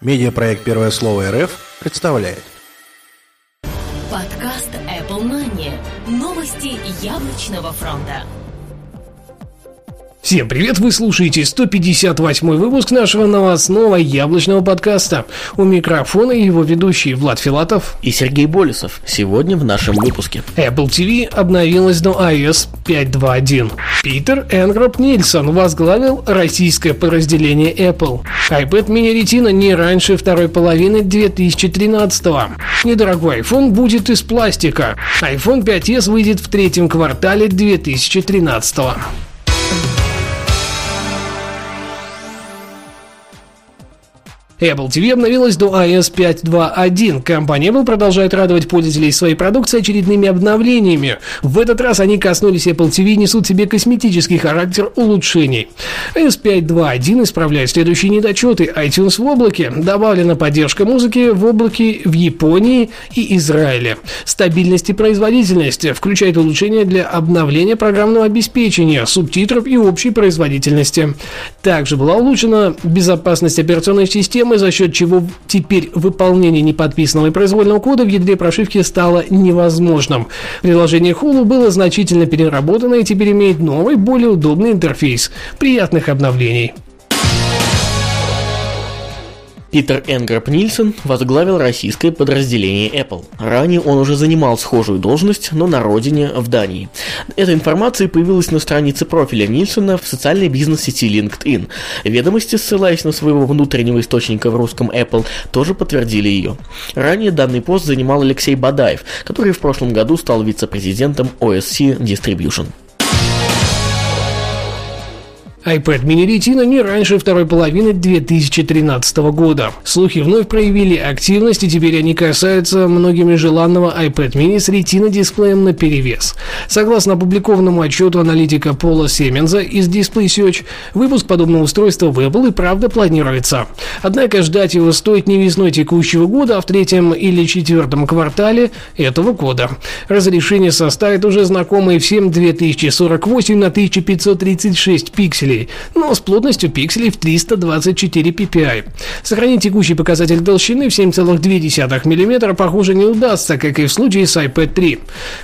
Медиапроект «Первое слово РФ» представляет. Подкаст Apple Money. Новости яблочного фронта. Всем привет, вы слушаете 158 выпуск нашего новостного яблочного подкаста. У микрофона его ведущие Влад Филатов и Сергей Болесов. Сегодня в нашем выпуске. Apple TV обновилась до iOS 5.2.1. Питер Энгроп Нильсон возглавил российское подразделение Apple. iPad mini Retina не раньше второй половины 2013 -го. Недорогой iPhone будет из пластика. iPhone 5s выйдет в третьем квартале 2013 -го. Apple TV обновилась до iOS 5.2.1. Компания Apple продолжает радовать пользователей своей продукции очередными обновлениями. В этот раз они коснулись Apple TV и несут себе косметический характер улучшений. iOS 5.2.1 исправляет следующие недочеты. iTunes в облаке. Добавлена поддержка музыки в облаке в Японии и Израиле. Стабильность и производительность. Включает улучшения для обновления программного обеспечения, субтитров и общей производительности. Также была улучшена безопасность операционной системы системы, за счет чего теперь выполнение неподписанного и произвольного кода в ядре прошивки стало невозможным. Приложение Hulu было значительно переработано и теперь имеет новый, более удобный интерфейс. Приятных обновлений! Питер Энгроп Нильсон возглавил российское подразделение Apple. Ранее он уже занимал схожую должность, но на родине, в Дании. Эта информация появилась на странице профиля Нильсона в социальной бизнес-сети LinkedIn. Ведомости, ссылаясь на своего внутреннего источника в русском Apple, тоже подтвердили ее. Ранее данный пост занимал Алексей Бадаев, который в прошлом году стал вице-президентом OSC Distribution iPad mini Retina не раньше второй половины 2013 года. Слухи вновь проявили активность, и теперь они касаются многими желанного iPad mini с Retina дисплеем на перевес. Согласно опубликованному отчету аналитика Пола Семенза из Display Search, выпуск подобного устройства в Apple и правда планируется. Однако ждать его стоит не весной текущего года, а в третьем или четвертом квартале этого года. Разрешение составит уже знакомые всем 2048 на 1536 пикселей пикселей, но с плотностью пикселей в 324 ppi. Сохранить текущий показатель толщины в 7,2 мм похоже не удастся, как и в случае с iPad 3.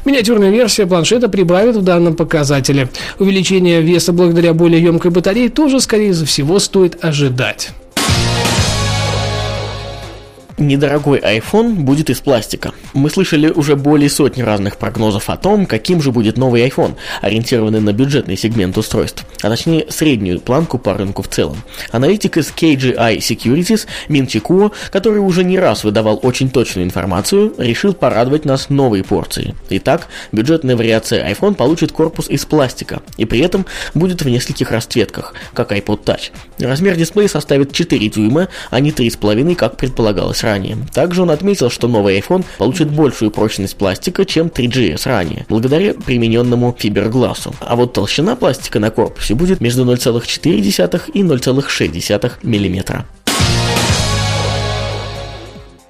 Миниатюрная версия планшета прибавит в данном показателе. Увеличение веса благодаря более емкой батарее тоже, скорее всего, стоит ожидать. Недорогой iPhone будет из пластика. Мы слышали уже более сотни разных прогнозов о том, каким же будет новый iPhone, ориентированный на бюджетный сегмент устройств, а точнее среднюю планку по рынку в целом. Аналитик из KGI Securities Мин Чикуо, который уже не раз выдавал очень точную информацию, решил порадовать нас новой порцией. Итак, бюджетная вариация iPhone получит корпус из пластика и при этом будет в нескольких расцветках, как iPod Touch. Размер дисплея составит 4 дюйма, а не 3,5, как предполагалось ранее. Также он отметил, что новый iPhone получит большую прочность пластика, чем 3GS ранее, благодаря примененному фиберглассу. А вот толщина пластика на корпусе будет между 0,4 и 0,6 мм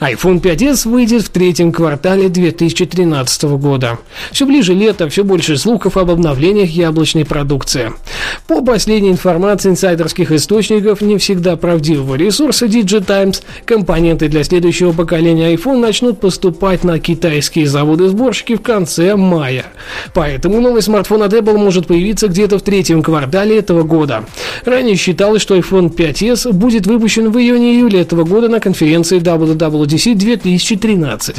iPhone 5s выйдет в третьем квартале 2013 года. Все ближе лето, все больше слухов об обновлениях яблочной продукции. По последней информации инсайдерских источников, не всегда правдивого ресурса DigiTimes, компоненты для следующего поколения iPhone начнут поступать на китайские заводы-сборщики в конце мая. Поэтому новый смартфон от Apple может появиться где-то в третьем квартале этого года. Ранее считалось, что iPhone 5s будет выпущен в июне-июле этого года на конференции WWDC WWDC 2013.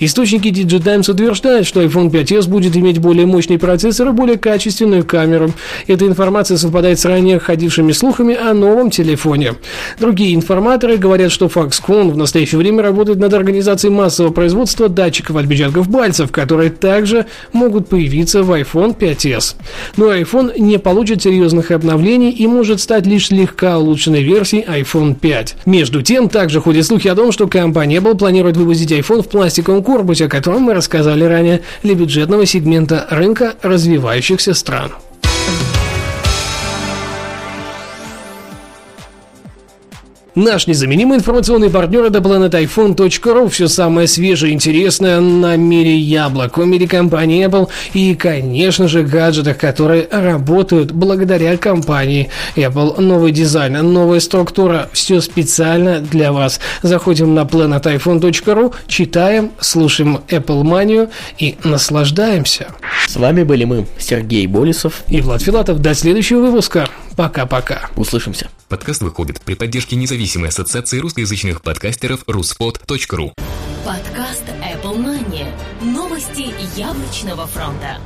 Источники DigiTimes утверждают, что iPhone 5s будет иметь более мощный процессор и более качественную камеру. Эта информация совпадает с ранее ходившими слухами о новом телефоне. Другие информаторы говорят, что Foxconn в настоящее время работает над организацией массового производства датчиков отпечатков пальцев, которые также могут появиться в iPhone 5s. Но iPhone не получит серьезных обновлений и может стать лишь слегка улучшенной версией iPhone 5. Между тем, также ходят слухи о том, что компания Apple планирует выпустить iPhone в пластиковом корпусе, о котором мы рассказали ранее, для бюджетного сегмента рынка развивающихся стран. Наш незаменимый информационный партнер это planetiphone.ru. Все самое свежее и интересное на мире яблок, в мире компании Apple и, конечно же, гаджетах, которые работают благодаря компании Apple. Новый дизайн, новая структура, все специально для вас. Заходим на planetiphone.ru, читаем, слушаем Apple Манию и наслаждаемся. С вами были мы, Сергей Болесов и Влад Филатов. До следующего выпуска. Пока-пока. Услышимся. Подкаст выходит при поддержке независимой ассоциации русскоязычных подкастеров ruspod.ru. Подкаст Apple Money. Новости яблочного фронта.